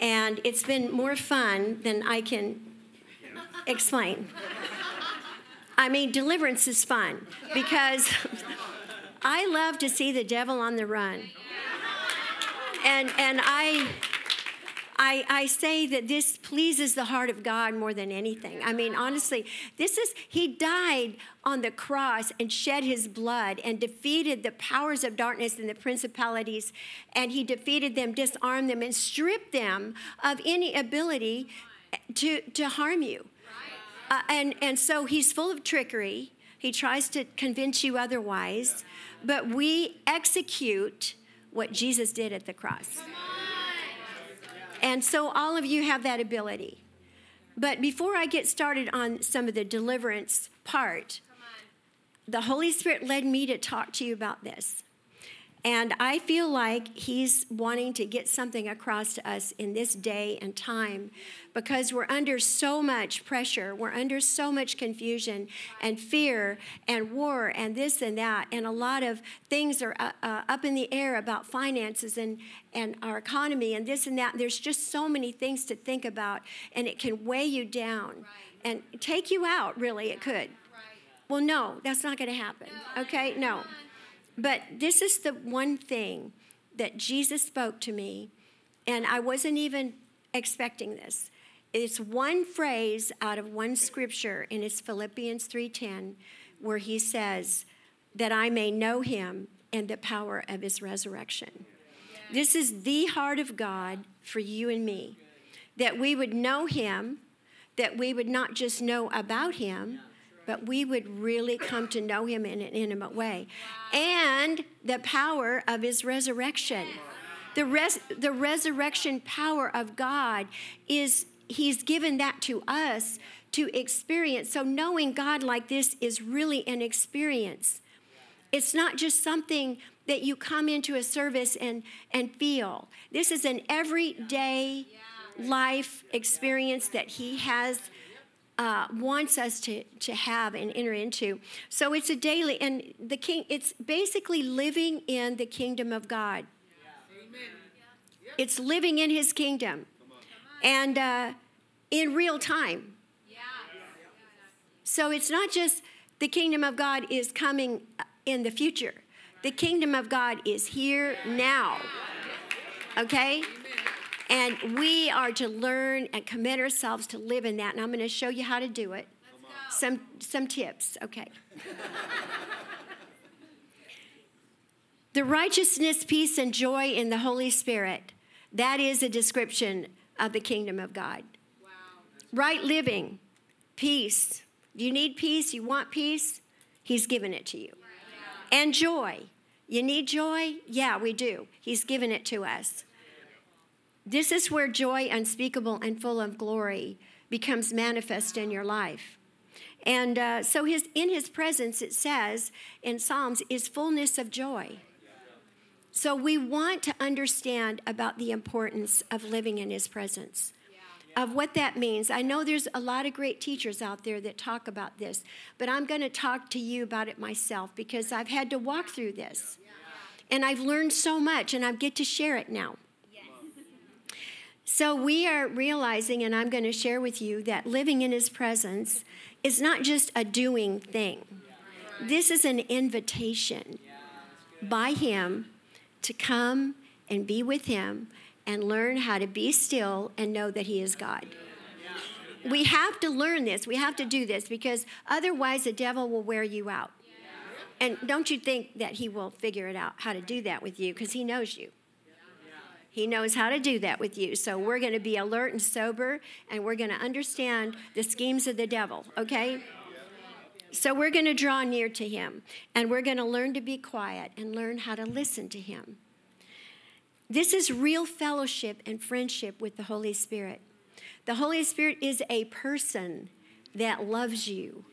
and it's been more fun than I can explain. I mean, deliverance is fun because I love to see the devil on the run. And, and I, I, I say that this pleases the heart of God more than anything. I mean, honestly, this is, he died on the cross and shed his blood and defeated the powers of darkness and the principalities, and he defeated them, disarmed them, and stripped them of any ability to, to harm you. Uh, and, and so he's full of trickery. He tries to convince you otherwise, but we execute what Jesus did at the cross. And so all of you have that ability. But before I get started on some of the deliverance part, the Holy Spirit led me to talk to you about this. And I feel like He's wanting to get something across to us in this day and time because we're under so much pressure. We're under so much confusion and fear and war and this and that. And a lot of things are uh, uh, up in the air about finances and, and our economy and this and that. There's just so many things to think about, and it can weigh you down and take you out, really, it could. Well, no, that's not going to happen. Okay? No. But this is the one thing that Jesus spoke to me, and I wasn't even expecting this. It's one phrase out of one scripture, and it's Philippians 3:10, where he says, "That I may know him and the power of his resurrection." This is the heart of God for you and me. That we would know him, that we would not just know about him, but we would really come to know him in an intimate way. And the power of his resurrection. The, res- the resurrection power of God is, he's given that to us to experience. So knowing God like this is really an experience. It's not just something that you come into a service and, and feel. This is an everyday life experience that he has uh, wants us to, to have and enter into. So it's a daily, and the king, it's basically living in the kingdom of God. It's living in his kingdom and uh, in real time. So it's not just the kingdom of God is coming in the future, the kingdom of God is here now. Okay? And we are to learn and commit ourselves to live in that. And I'm going to show you how to do it. Some, some tips, okay. the righteousness, peace, and joy in the Holy Spirit, that is a description of the kingdom of God. Wow. Right living, peace. Do you need peace? You want peace? He's given it to you. Yeah. And joy. You need joy? Yeah, we do. He's given it to us. This is where joy unspeakable and full of glory becomes manifest in your life. And uh, so his, in his presence, it says in Psalms, is fullness of joy. So we want to understand about the importance of living in his presence, of what that means. I know there's a lot of great teachers out there that talk about this, but I'm going to talk to you about it myself because I've had to walk through this. And I've learned so much, and I get to share it now. So we are realizing, and I'm going to share with you, that living in His presence is not just a doing thing. This is an invitation by Him to come and be with Him and learn how to be still and know that He is God. We have to learn this. We have to do this because otherwise the devil will wear you out. And don't you think that he will figure it out how to do that with you because he knows you. He knows how to do that with you. So we're going to be alert and sober, and we're going to understand the schemes of the devil, okay? So we're going to draw near to him, and we're going to learn to be quiet and learn how to listen to him. This is real fellowship and friendship with the Holy Spirit. The Holy Spirit is a person that loves you,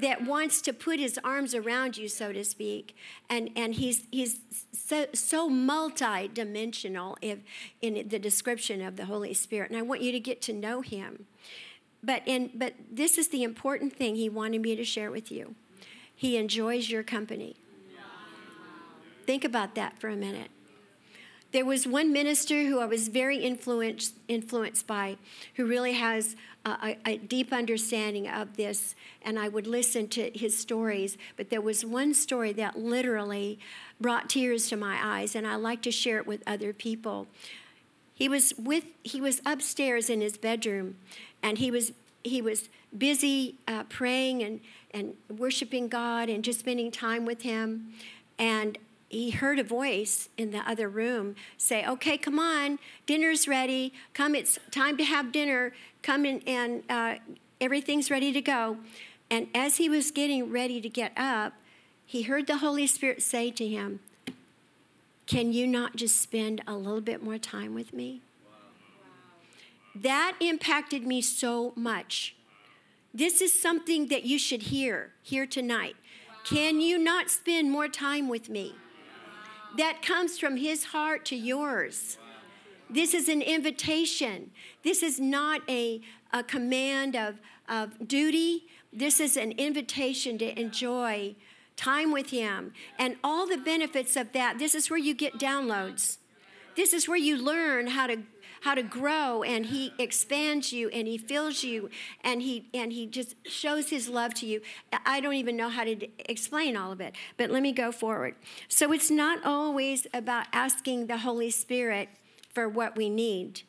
that wants to put his arms around you, so to speak. And, and he's, he's so, so multi-dimensional if, in the description of the Holy Spirit. And I want you to get to know him. But, in, but this is the important thing he wanted me to share with you. He enjoys your company. Think about that for a minute. There was one minister who I was very influenced, influenced by, who really has a, a, deep understanding of this, and I would listen to his stories. But there was one story that literally brought tears to my eyes, and I like to share it with other people. He was with he was upstairs in his bedroom, and he was he was busy uh, praying and and worshiping God and just spending time with Him, and he heard a voice in the other room say, Okay, come on, dinner's ready. Come, it's time to have dinner. Come in, and uh, everything's ready to go. And as he was getting ready to get up, he heard the Holy Spirit say to him, Can you not just spend a little bit more time with me? That impacted me so much. This is something that you should hear here tonight. Can you not spend more time with me? That comes from his heart to yours. This is an invitation. This is not a, a command of, of duty. This is an invitation to enjoy time with him and all the benefits of that. This is where you get downloads. This is where you learn how to how to grow and he expands you and he fills you and he and he just shows his love to you. I don't even know how to d- explain all of it but let me go forward. So it's not always about asking the holy spirit for what we need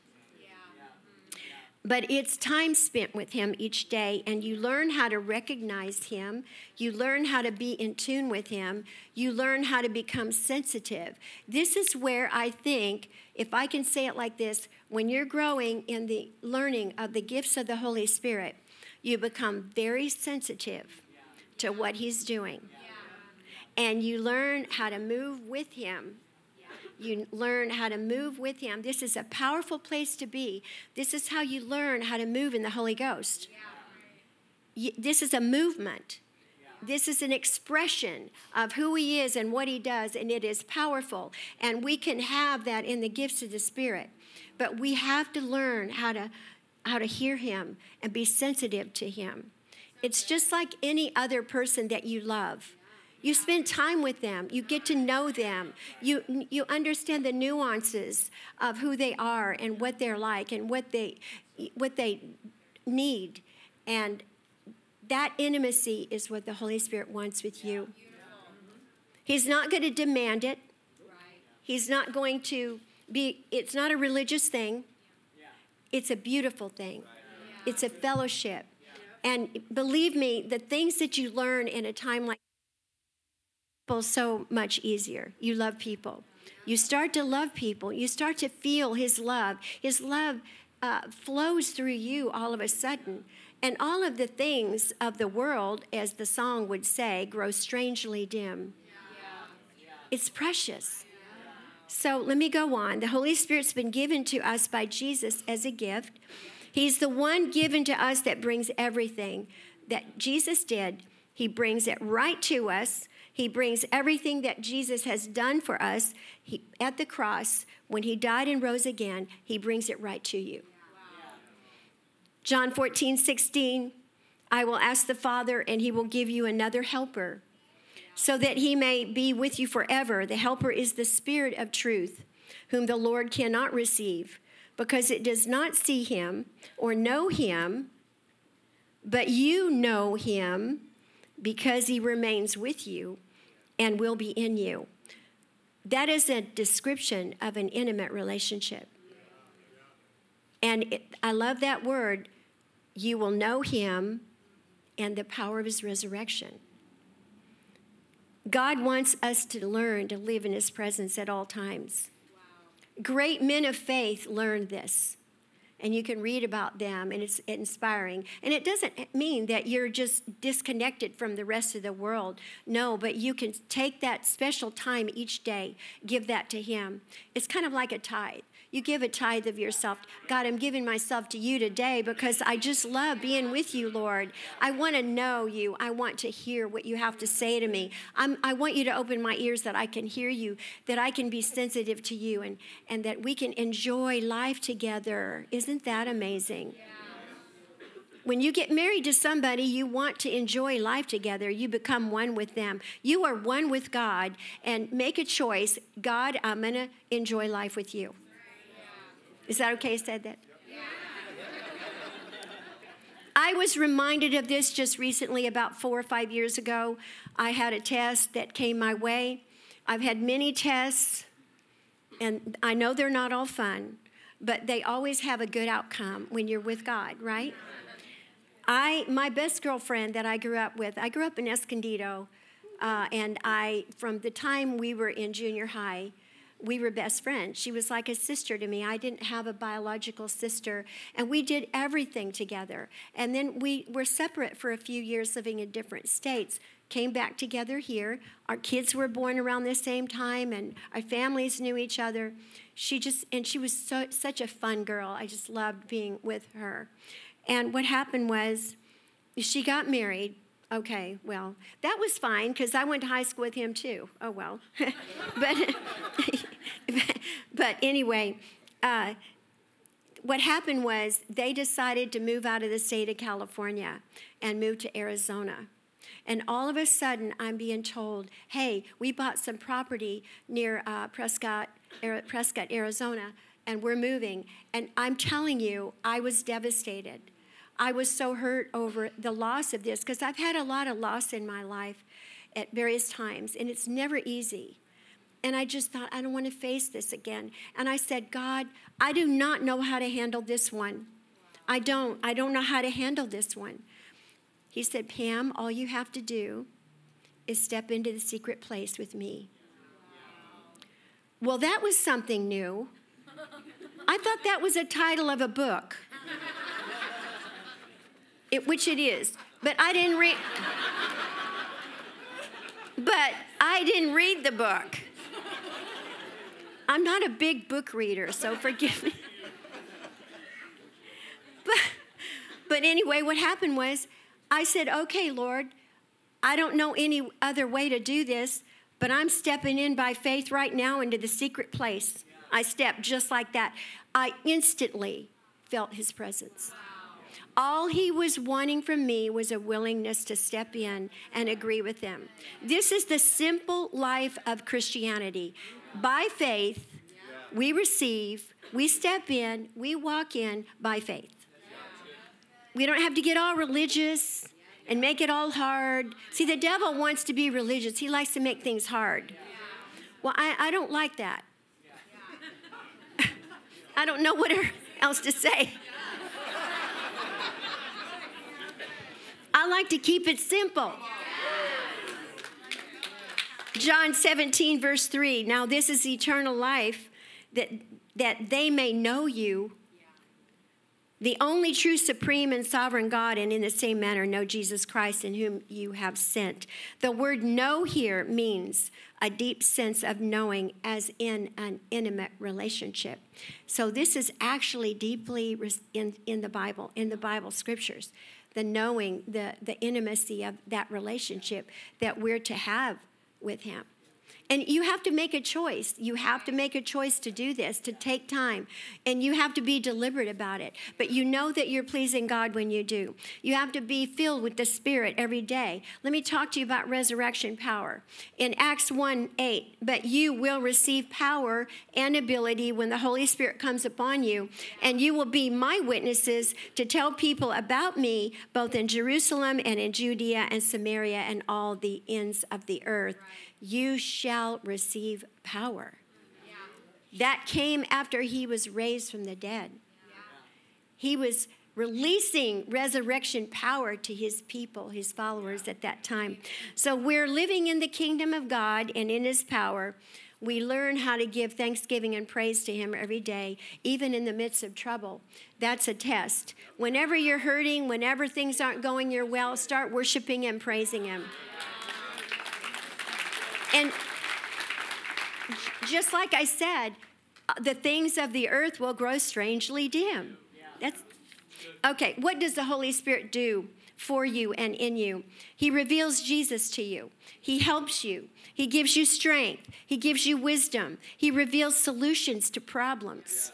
but it's time spent with him each day and you learn how to recognize him. You learn how to be in tune with him. You learn how to become sensitive. This is where i think if i can say it like this when you're growing in the learning of the gifts of the holy spirit you become very sensitive to what he's doing. And you learn how to move with him you learn how to move with Him. This is a powerful place to be. This is how you learn how to move in the Holy Ghost. This is a movement. This is an expression of who He is and what He does, and it is powerful. And we can have that in the gifts of the Spirit. But we have to learn how to, how to hear Him and be sensitive to Him. It's just like any other person that you love you spend time with them. You get to know them. You, you understand the nuances of who they are and what they're like and what they, what they need. And that intimacy is what the Holy Spirit wants with you. He's not going to demand it. He's not going to be, it's not a religious thing. It's a beautiful thing. It's a fellowship. And believe me, the things that you learn in a time like people so much easier. You love people. You start to love people. You start to feel His love. His love uh, flows through you all of a sudden. And all of the things of the world, as the song would say, grow strangely dim. It's precious. So let me go on. The Holy Spirit's been given to us by Jesus as a gift. He's the one given to us that brings everything that Jesus did. He brings it right to us he brings everything that Jesus has done for us he, at the cross when he died and rose again, he brings it right to you. John 14, 16, I will ask the Father, and he will give you another helper so that he may be with you forever. The helper is the Spirit of truth, whom the Lord cannot receive because it does not see him or know him, but you know him because he remains with you and will be in you. That is a description of an intimate relationship. And it, I love that word. You will know him and the power of his resurrection. God wants us to learn to live in his presence at all times. Wow. Great men of faith learned this. And you can read about them and it's inspiring. And it doesn't mean that you're just disconnected from the rest of the world. No, but you can take that special time each day, give that to Him. It's kind of like a tithe. You give a tithe of yourself. God, I'm giving myself to you today because I just love being with you, Lord. I want to know you. I want to hear what you have to say to me. I'm, I want you to open my ears that I can hear you, that I can be sensitive to you, and, and that we can enjoy life together. Isn't that amazing? When you get married to somebody, you want to enjoy life together. You become one with them. You are one with God, and make a choice God, I'm going to enjoy life with you. Is that okay? I said that? I was reminded of this just recently, about four or five years ago. I had a test that came my way. I've had many tests, and I know they're not all fun, but they always have a good outcome when you're with God, right? I, my best girlfriend that I grew up with, I grew up in Escondido, uh, and I, from the time we were in junior high, we were best friends. She was like a sister to me. I didn't have a biological sister, and we did everything together. And then we were separate for a few years, living in different states. Came back together here. Our kids were born around the same time, and our families knew each other. She just, and she was so, such a fun girl. I just loved being with her. And what happened was, she got married Okay, well, that was fine because I went to high school with him too. Oh, well. but, but anyway, uh, what happened was they decided to move out of the state of California and move to Arizona. And all of a sudden, I'm being told, hey, we bought some property near uh, Prescott, Prescott, Arizona, and we're moving. And I'm telling you, I was devastated. I was so hurt over the loss of this because I've had a lot of loss in my life at various times, and it's never easy. And I just thought, I don't want to face this again. And I said, God, I do not know how to handle this one. I don't. I don't know how to handle this one. He said, Pam, all you have to do is step into the secret place with me. Well, that was something new. I thought that was a title of a book it, which it is. But I didn't read. but I didn't read the book. I'm not a big book reader, so forgive me. but, but anyway, what happened was I said, okay, Lord, I don't know any other way to do this, but I'm stepping in by faith right now into the secret place. I stepped just like that. I instantly felt his presence. All he was wanting from me was a willingness to step in and agree with him. This is the simple life of Christianity. By faith, we receive, we step in, we walk in by faith. We don't have to get all religious and make it all hard. See, the devil wants to be religious, he likes to make things hard. Well, I, I don't like that. I don't know what else to say. I like to keep it simple. John 17, verse 3. Now, this is eternal life, that, that they may know you, the only true, supreme, and sovereign God, and in the same manner know Jesus Christ, in whom you have sent. The word know here means a deep sense of knowing, as in an intimate relationship. So, this is actually deeply in, in the Bible, in the Bible scriptures the knowing, the, the intimacy of that relationship that we're to have with Him. And you have to make a choice. You have to make a choice to do this, to take time. And you have to be deliberate about it. But you know that you're pleasing God when you do. You have to be filled with the Spirit every day. Let me talk to you about resurrection power. In Acts 1 8, but you will receive power and ability when the Holy Spirit comes upon you, and you will be my witnesses to tell people about me, both in Jerusalem and in Judea and Samaria and all the ends of the earth you shall receive power. That came after he was raised from the dead. He was releasing resurrection power to his people, his followers at that time. So we're living in the kingdom of God and in his power. We learn how to give thanksgiving and praise to Him every day, even in the midst of trouble. That's a test. Whenever you're hurting, whenever things aren't going your well, start worshiping and praising Him. And just like I said, uh, the things of the earth will grow strangely dim. That's okay. What does the Holy Spirit do for you and in you? He reveals Jesus to you. He helps you. He gives you strength. He gives you wisdom. He reveals solutions to problems.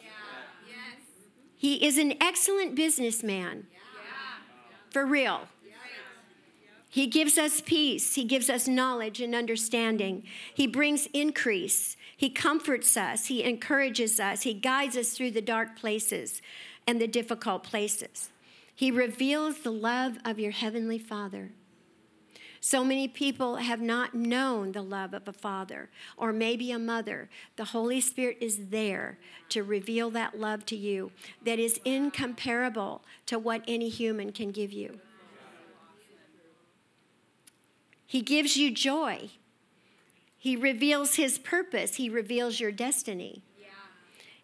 He is an excellent businessman. For real. He gives us peace. He gives us knowledge and understanding. He brings increase. He comforts us. He encourages us. He guides us through the dark places and the difficult places. He reveals the love of your Heavenly Father. So many people have not known the love of a father or maybe a mother. The Holy Spirit is there to reveal that love to you that is incomparable to what any human can give you. He gives you joy. He reveals his purpose. He reveals your destiny.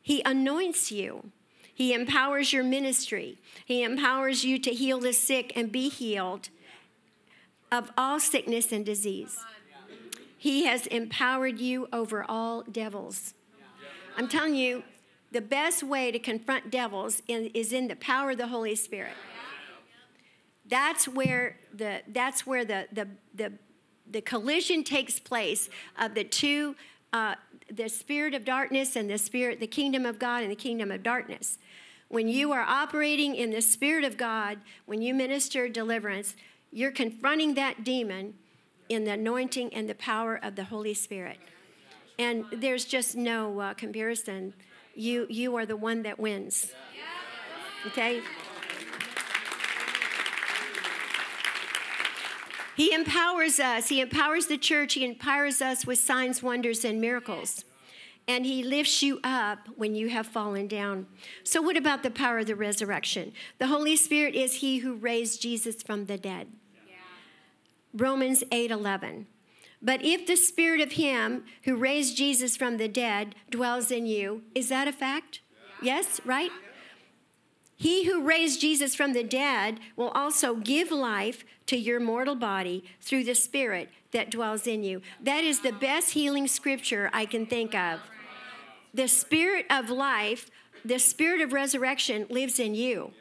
He anoints you. He empowers your ministry. He empowers you to heal the sick and be healed of all sickness and disease. He has empowered you over all devils. I'm telling you, the best way to confront devils in, is in the power of the Holy Spirit. That's where the that's where the the the, the collision takes place of the two uh, the spirit of darkness and the spirit the kingdom of God and the kingdom of darkness. When you are operating in the spirit of God, when you minister deliverance, you're confronting that demon in the anointing and the power of the Holy Spirit. And there's just no uh, comparison. You, you are the one that wins. Okay? He empowers us. He empowers the church. He empowers us with signs, wonders, and miracles. And he lifts you up when you have fallen down. So, what about the power of the resurrection? The Holy Spirit is he who raised Jesus from the dead. Romans 8 11. But if the spirit of him who raised Jesus from the dead dwells in you, is that a fact? Yes, right? He who raised Jesus from the dead will also give life to your mortal body through the Spirit that dwells in you. That is the best healing scripture I can think of. The Spirit of life, the Spirit of resurrection lives in you.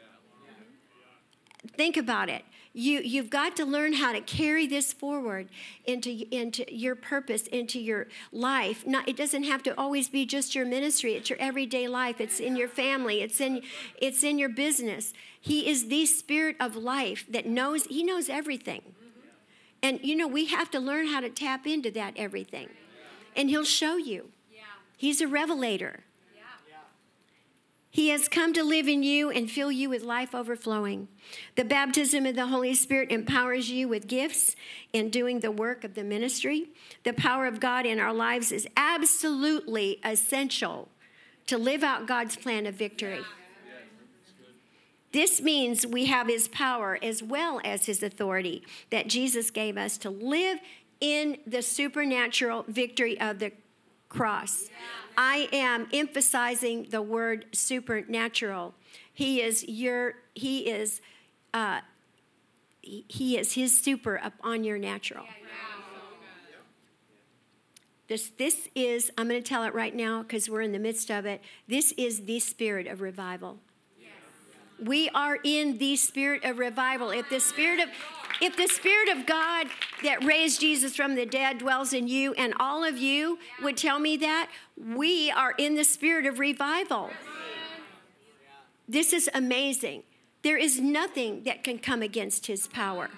Think about it you you've got to learn how to carry this forward into into your purpose into your life. Not it doesn't have to always be just your ministry. It's your everyday life. It's in your family. It's in it's in your business. He is the spirit of life that knows he knows everything. And you know we have to learn how to tap into that everything. And he'll show you. He's a revelator he has come to live in you and fill you with life overflowing. The baptism of the Holy Spirit empowers you with gifts in doing the work of the ministry. The power of God in our lives is absolutely essential to live out God's plan of victory. This means we have his power as well as his authority that Jesus gave us to live in the supernatural victory of the cross. I am emphasizing the word supernatural. He is your, he is, uh, he is his super upon your natural. This, this is, I'm going to tell it right now because we're in the midst of it. This is the spirit of revival. We are in the spirit of revival. If the spirit of if the spirit of God that raised Jesus from the dead dwells in you and all of you would tell me that, we are in the spirit of revival. This is amazing. There is nothing that can come against his power,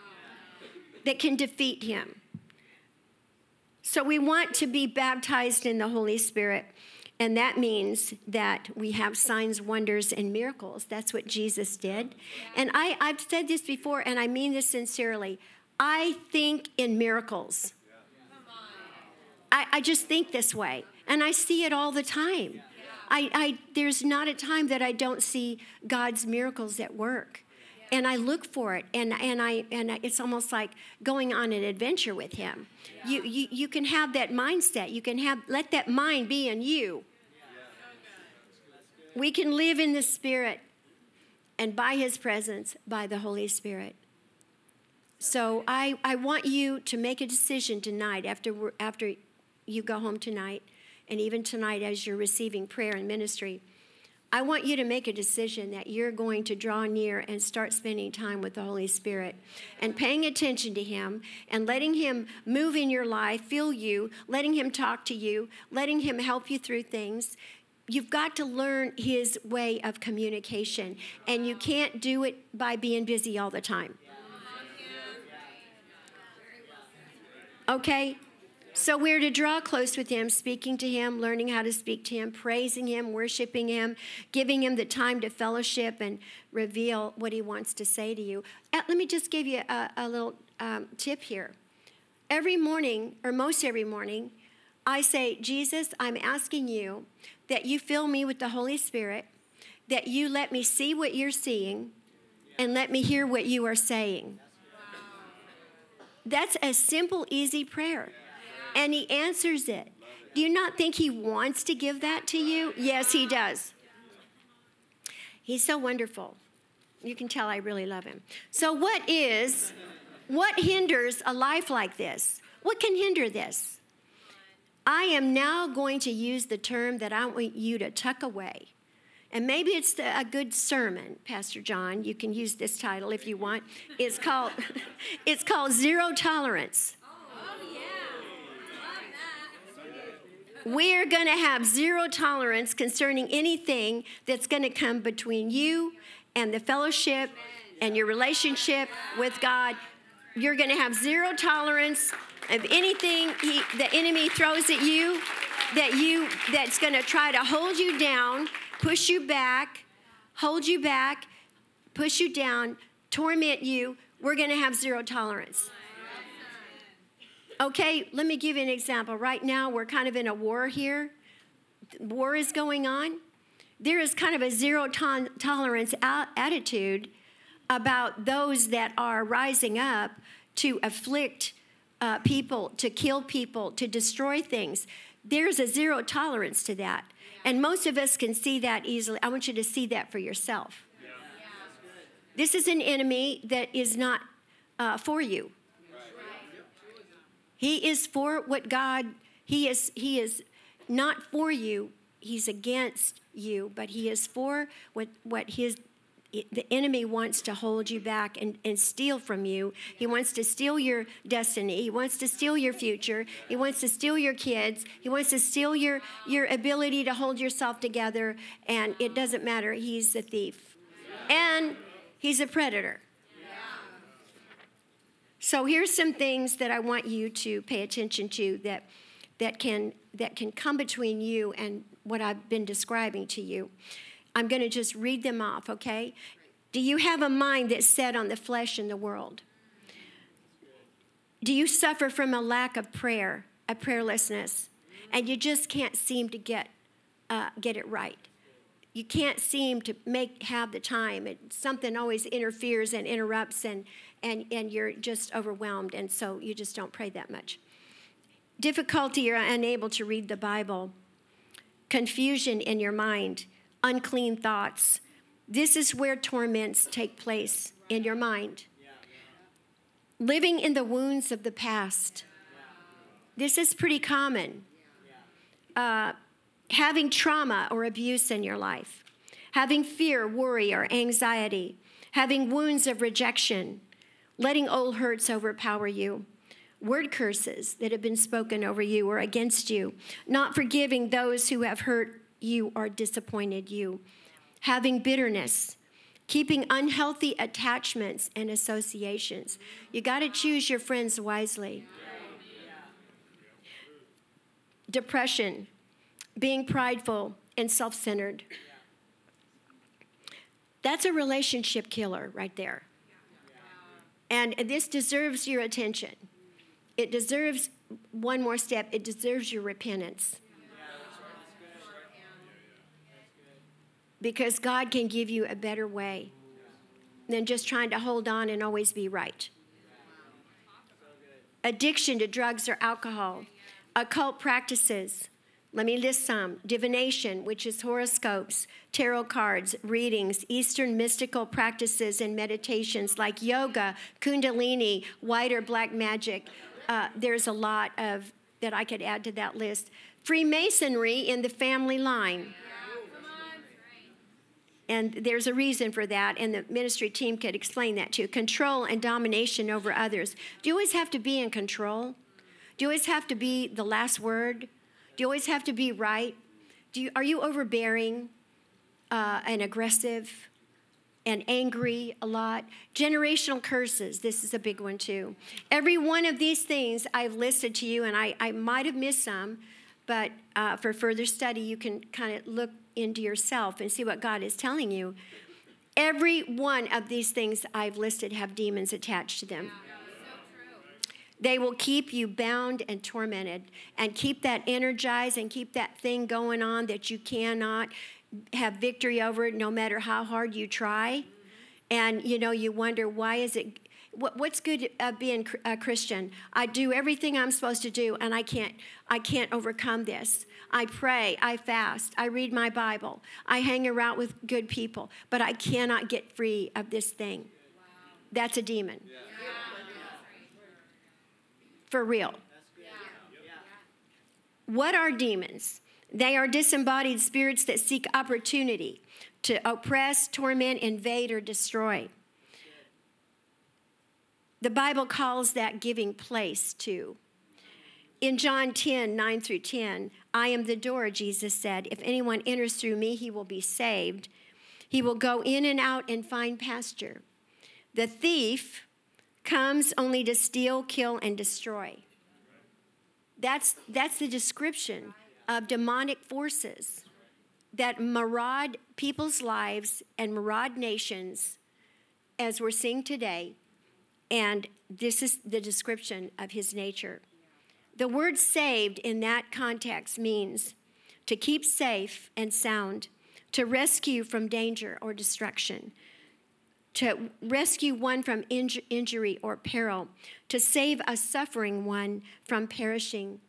that can defeat him. So we want to be baptized in the Holy Spirit. And that means that we have signs, wonders, and miracles. That's what Jesus did. And I, I've said this before, and I mean this sincerely. I think in miracles. I, I just think this way, and I see it all the time. I, I, there's not a time that I don't see God's miracles at work. And I look for it, and and I and it's almost like going on an adventure with Him. You you you can have that mindset. You can have let that mind be in you. We can live in the Spirit, and by His presence, by the Holy Spirit. So I I want you to make a decision tonight after after you go home tonight, and even tonight as you're receiving prayer and ministry I want you to make a decision that you're going to draw near and start spending time with the Holy Spirit and paying attention to Him and letting Him move in your life, feel you, letting Him talk to you, letting Him help you through things. You've got to learn His way of communication, and you can't do it by being busy all the time. Okay? So we're to draw close with Him, speaking to Him, learning how to speak to Him, praising Him, worshiping Him, giving Him the time to fellowship and reveal what He wants to say to you. Uh, let me just give you a, a little um, tip here. Every morning, or most every morning, I say, Jesus, I'm asking you that you fill me with the Holy Spirit, that you let me see what you're seeing, and let me hear what you are saying. That's a simple, easy prayer and He answers it. Do you not think He wants to give that to you? Yes, He does. He's so wonderful. You can tell I really love Him. So, what is, what hinders a life like this? What can hinder this? I am now going to use the term that I want you to tuck away. And maybe it's a good sermon, Pastor John. You can use this title if you want. It's called, it's called Zero Tolerance. We're going to have zero tolerance concerning anything that's going to come between you and the fellowship and your relationship with God. You're going to have zero tolerance of anything he, the enemy throws at you that you that's going to try to hold you down, push you back, hold you back, push you down, torment you. We're going to have zero tolerance. Okay, let me give you an example. Right now, we're kind of in a war here. War is going on. There is kind of a zero to- tolerance attitude about those that are rising up to afflict uh, people, to kill people, to destroy things. There's a zero tolerance to that. And most of us can see that easily. I want you to see that for yourself. Yeah. This is an enemy that is not uh, for you. He is for what God, he is, he is not for you, he's against you, but he is for what, what his the enemy wants to hold you back and, and steal from you. He wants to steal your destiny. He wants to steal your future. He wants to steal your kids. He wants to steal your, your ability to hold yourself together. And it doesn't matter. He's a thief. And he's a predator. So here's some things that I want you to pay attention to that that can that can come between you and what I've been describing to you. I'm going to just read them off, okay? Do you have a mind that's set on the flesh and the world? Do you suffer from a lack of prayer, a prayerlessness, and you just can't seem to get uh, get it right? You can't seem to make have the time. Something always interferes and interrupts, and and, and you're just overwhelmed, and so you just don't pray that much. Difficulty, you're unable to read the Bible. Confusion in your mind, unclean thoughts. This is where torments take place in your mind. Living in the wounds of the past. This is pretty common. Uh, having trauma or abuse in your life, having fear, worry, or anxiety, having wounds of rejection, letting old hurts overpower you, word curses that have been spoken over you or against you, not forgiving those who have hurt you or disappointed you, having bitterness, keeping unhealthy attachments and associations. You got to choose your friends wisely. Depression, being prideful and self centered. That's a relationship killer right there. And this deserves your attention. It deserves one more step, it deserves your repentance. Because God can give you a better way. than just trying to hold on and always be right. Addiction to drugs or alcohol, occult practices. Let me list some divination, which is horoscopes, tarot cards, readings, Eastern mystical practices and meditations like yoga, kundalini, white or black magic. Uh, there's a lot of that I could add to that list. Freemasonry in the family line. And there's a reason for that, and the ministry team could explain that too. Control and domination over others. Do you always have to be in control? Do you always have to be the last word? You always have to be right? Do you, are you overbearing uh, and aggressive and angry a lot? Generational curses, this is a big one too. Every one of these things I've listed to you, and I, I might have missed some, but uh, for further study, you can kind of look into yourself and see what God is telling you. Every one of these things I've listed have demons attached to them. They will keep you bound and tormented and keep that energized and keep that thing going on that you cannot have victory over it no matter how hard you try. And you know, you wonder why is it what, what's good of being a Christian? I do everything I'm supposed to do, and I can't. I can't overcome this. I pray, I fast, I read my Bible, I hang around with good people, but I cannot get free of this thing. That's a demon. For real. What are demons? They are disembodied spirits that seek opportunity to oppress, torment, invade, or destroy. The Bible calls that giving place to. In John 10, 9 through 10, I am the door, Jesus said. If anyone enters through me, he will be saved. He will go in and out and find pasture. The thief comes only to steal, kill, and destroy. That's, that's the description of demonic forces that maraud people's lives and maraud nations, as we're seeing today and this is the description of his nature. The word saved in that context means to keep safe and sound, to rescue from danger or destruction, to rescue one from inj- injury or peril, to save a suffering one from perishing,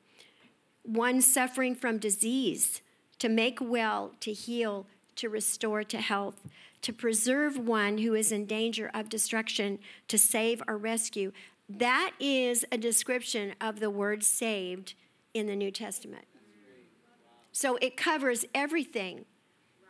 one suffering from disease, to make well, to heal, to restore to health, to preserve one who is in danger of destruction, to save or rescue. That is a description of the word saved in the New Testament. So it covers everything.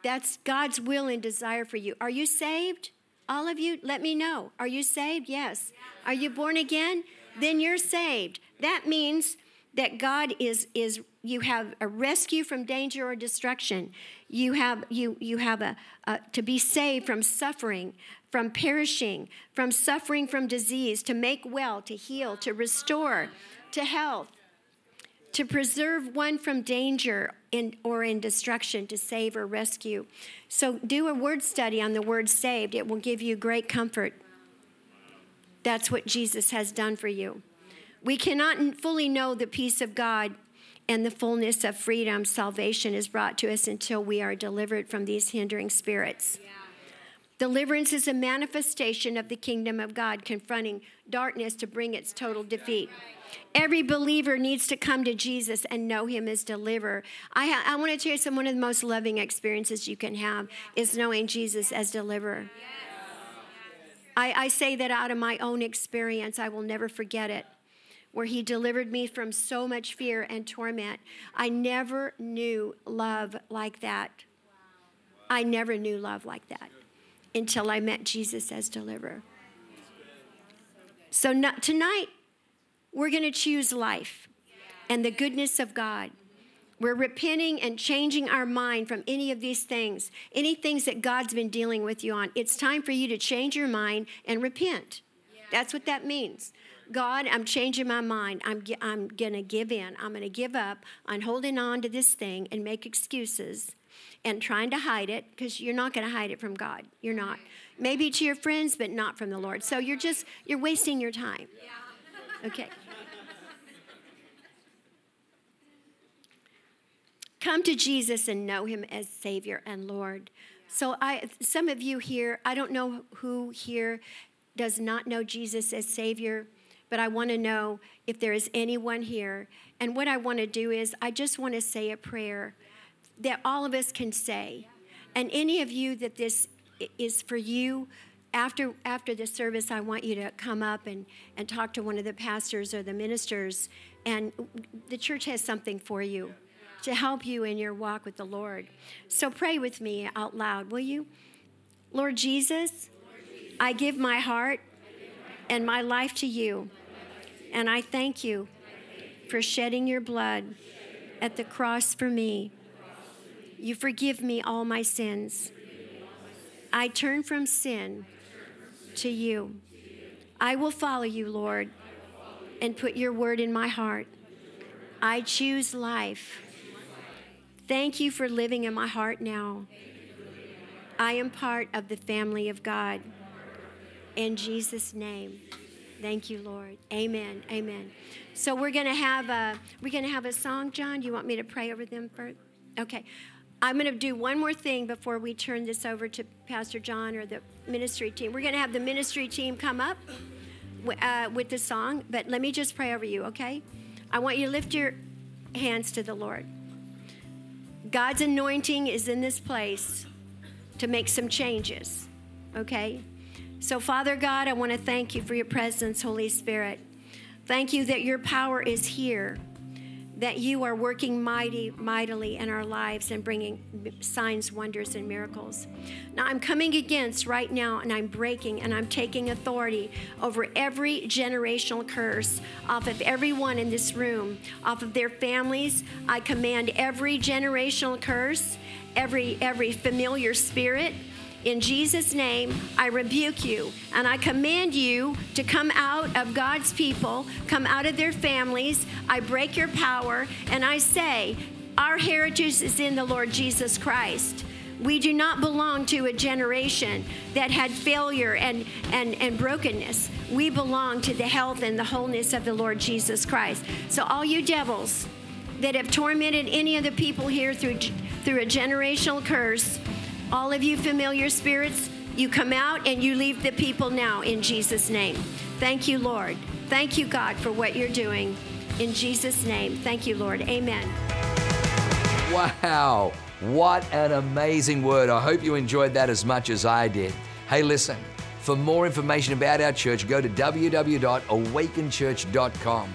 That's God's will and desire for you. Are you saved? All of you, let me know. Are you saved? Yes. Are you born again? Then you're saved. That means that God is is you have a rescue from danger or destruction. You have you you have a, a to be saved from suffering, from perishing, from suffering from disease, to make well, to heal, to restore, to health, to preserve one from danger in, or in destruction, to save or rescue. So do a word study on the word saved. It will give you great comfort. That's what Jesus has done for you. We cannot fully know the peace of God and the fullness of freedom salvation is brought to us until we are delivered from these hindering spirits. Yeah. Deliverance is a manifestation of the kingdom of God confronting darkness to bring its total defeat. Every believer needs to come to Jesus and know him as deliverer. I, ha- I want to tell you some one of the most loving experiences you can have is knowing Jesus as deliverer. I, I say that out of my own experience. I will never forget it where he delivered me from so much fear and torment. I never knew love like that. I never knew love like that until I met Jesus as deliverer. So tonight, we're going to choose life and the goodness of God. We're repenting and changing our mind from any of these things, any things that God's been dealing with you on. It's time for you to change your mind and repent. That's what that means. God, I'm changing my mind. I'm, I'm going to give in. I'm going to give up on holding on to this thing and make excuses and trying to hide it because you're not going to hide it from God. You're not. Maybe to your friends, but not from the Lord. So you're just, you're wasting your time. Okay. come to Jesus and know him as Savior and Lord. So I some of you here, I don't know who here does not know Jesus as Savior, but I want to know if there is anyone here. And what I want to do is I just want to say a prayer that all of us can say. And any of you that this is for you, after after the service, I want you to come up and, and talk to one of the pastors or the ministers. And the church has something for you to help you in your walk with the Lord. So pray with me out loud, will you? Lord Jesus, I give my heart and my life to you. And I thank you for shedding your blood at the cross for me. You forgive me all my sins. I turn from sin to you. I will follow you, Lord, and put your word in my heart. I choose life Thank you for living in my heart now. I am part of the family of God. In Jesus' name. Thank you, Lord. Amen. Amen. So we're gonna have a we're gonna have a song, John. You want me to pray over them first? Okay. I'm going to do one more thing before we turn this over to Pastor John or the ministry team. We're going to have the ministry team come up uh, with the song, but let me just pray over you, okay? I want you to lift your hands to the Lord. God's anointing is in this place to make some changes, okay? So, Father God, I want to thank you for your presence, Holy Spirit. Thank you that your power is here that you are working mighty, mightily in our lives and bringing signs, wonders, and miracles. Now, I'm coming against right now, and I'm breaking and I'm taking authority over every generational curse off of everyone in this room, off of their families. I command every generational curse, every every familiar spirit in Jesus' name, I rebuke you and I command you to come out of God's people, come out of their families. I break your power and I say, Our heritage is in the Lord Jesus Christ. We do not belong to a generation that had failure and, and, and brokenness. We belong to the health and the wholeness of the Lord Jesus Christ. So, all you devils that have tormented any of the people here through, through a generational curse, all of you familiar spirits, you come out and you leave the people now in Jesus' name. Thank you, Lord. Thank you, God, for what you're doing. In Jesus' name. Thank you, Lord. Amen. Wow. What an amazing word. I hope you enjoyed that as much as I did. Hey, listen, for more information about our church, go to www.awakenchurch.com